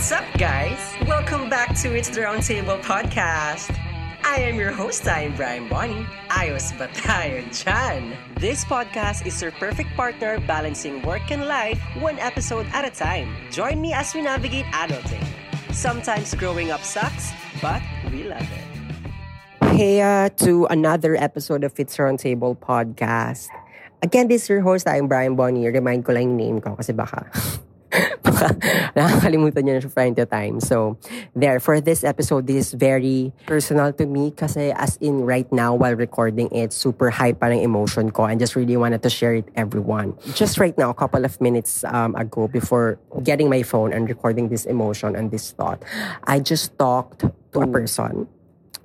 What's up, guys? Welcome back to It's the Roundtable podcast. I am your host, I'm Brian Bonnie. Ayos ba tayo? This podcast is your perfect partner balancing work and life one episode at a time. Join me as we navigate adulting. Sometimes growing up sucks, but we love it. Hey uh, to another episode of It's Roundtable podcast. Again, this is your host, I'm Brian Bonnie. Remind ko lang yung name ko kasi baka baka nakakalimutan niyo na siya from to time. So, there, for this episode, this is very personal to me kasi as in right now while recording it, super high pa ng emotion ko and just really wanted to share it everyone. Just right now, a couple of minutes um, ago before getting my phone and recording this emotion and this thought, I just talked to a person.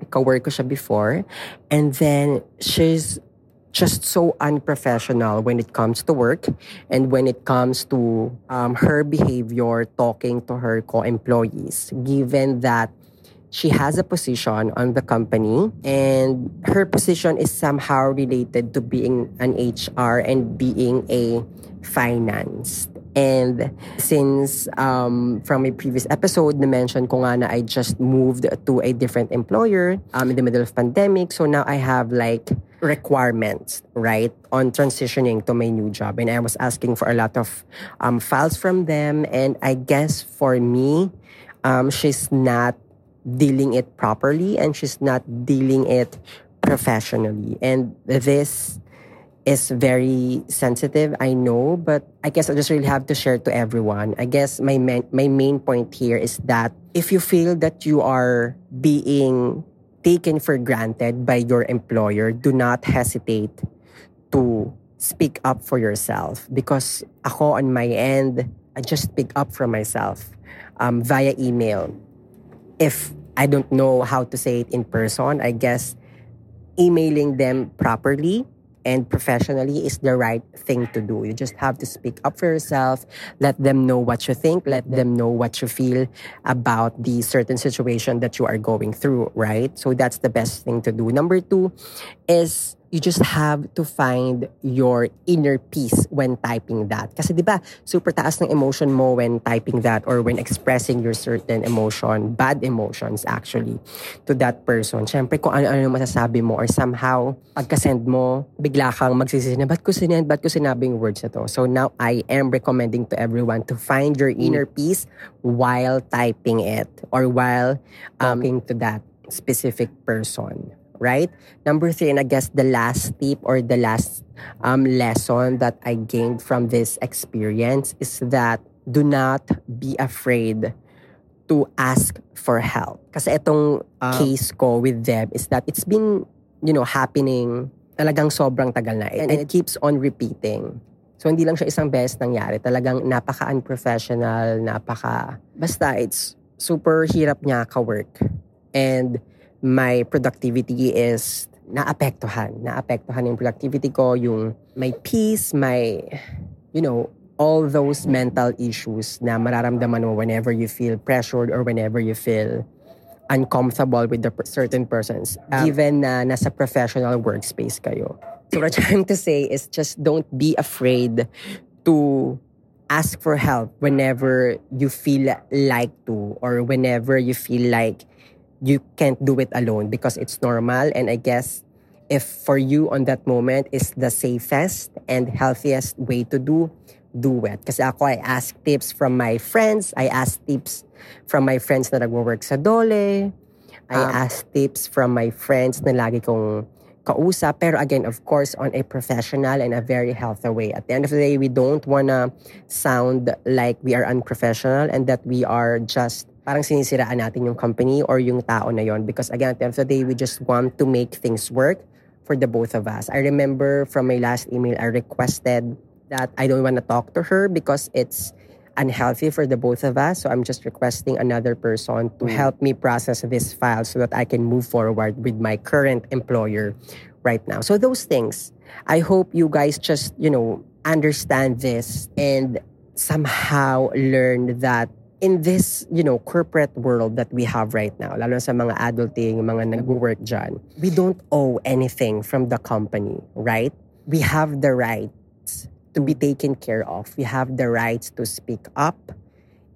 Kawork ko siya before. And then, she's just so unprofessional when it comes to work and when it comes to um, her behavior talking to her co-employees given that she has a position on the company and her position is somehow related to being an HR and being a finance and since um, from a previous episode, na-mention ko nga na I just moved to a different employer um, in the middle of pandemic. So now I have like requirements, right, on transitioning to my new job. And I was asking for a lot of um, files from them. And I guess for me, um, she's not dealing it properly and she's not dealing it professionally. And this is very sensitive, I know, but I guess I just really have to share to everyone. I guess my main, my main point here is that if you feel that you are being taken for granted by your employer, do not hesitate to speak up for yourself because ako on my end, I just speak up for myself um, via email. If I don't know how to say it in person, I guess emailing them properly and professionally is the right thing to do. You just have to speak up for yourself, let them know what you think, let them know what you feel about the certain situation that you are going through, right? So that's the best thing to do. Number two is you just have to find your inner peace when typing that. Kasi 'di ba, super taas ng emotion mo when typing that or when expressing your certain emotion, bad emotions actually to that person. Syempre kung ano-ano masasabi mo or somehow pagka-send mo, bigla kang magsisisi na ba't ko sinend, ba't ko sinabi yung words na to. So now I am recommending to everyone to find your inner peace while typing it or while um, talking to that specific person right? Number three, and I guess the last tip or the last um, lesson that I gained from this experience is that do not be afraid to ask for help. Kasi itong uh, case ko with them is that it's been, you know, happening talagang sobrang tagal na. And it keeps on repeating. So, hindi lang siya isang beses nangyari. Talagang napaka-unprofessional, napaka... Basta, it's super hirap niya ka-work. And my productivity is naapektuhan. Naapektuhan yung productivity ko, yung my peace, my, you know, all those mental issues na mararamdaman mo whenever you feel pressured or whenever you feel uncomfortable with the certain persons, um, given na nasa professional workspace kayo. So what I'm trying to say is just don't be afraid to ask for help whenever you feel like to or whenever you feel like you can't do it alone because it's normal. And I guess if for you on that moment is the safest and healthiest way to do, do it. Kasi ako, I ask tips from my friends. I ask tips from my friends na nagwo-work sa Dole. I um, ask tips from my friends na lagi kong kausap. Pero again, of course, on a professional and a very healthy way. At the end of the day, we don't wanna sound like we are unprofessional and that we are just parang sinisiraan natin yung company or yung tao na yon because again at the end of the day we just want to make things work for the both of us. I remember from my last email I requested that I don't want to talk to her because it's unhealthy for the both of us. So I'm just requesting another person to mm. help me process this file so that I can move forward with my current employer right now. So those things, I hope you guys just, you know, understand this and somehow learn that in this, you know, corporate world that we have right now, lalo sa mga adulting, mga nag-work dyan, we don't owe anything from the company, right? We have the rights to be taken care of. We have the rights to speak up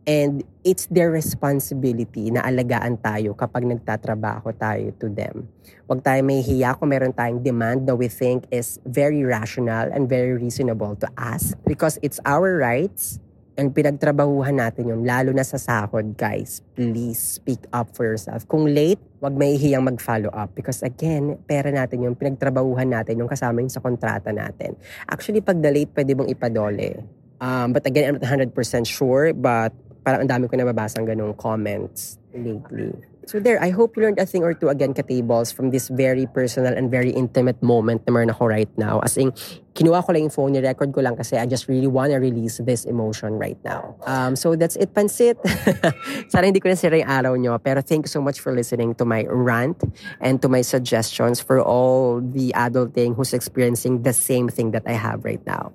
And it's their responsibility na alagaan tayo kapag nagtatrabaho tayo to them. Huwag tayo may hiya kung meron tayong demand na we think is very rational and very reasonable to ask because it's our rights and pinagtrabahuhan natin yun, lalo na sa sahod, guys. Please speak up for yourself. Kung late, wag may hiyang mag-follow up because again, pera natin yung pinagtrabahuhan natin, yung kasama yung sa kontrata natin. Actually, pag the late, pwede mong ipadole. Um, but again, I'm not 100% sure, but parang ang dami ko nababasang ganong comments lately. So there, I hope you learned a thing or two again, Katables, from this very personal and very intimate moment na meron ako right now. As in, kinuha ko lang yung phone, ni-record ko lang kasi I just really wanna release this emotion right now. Um, so that's it, Pansit. Sana hindi ko na sira yung araw nyo. Pero thank you so much for listening to my rant and to my suggestions for all the adulting who's experiencing the same thing that I have right now.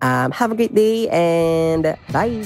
Um, have a great day and bye!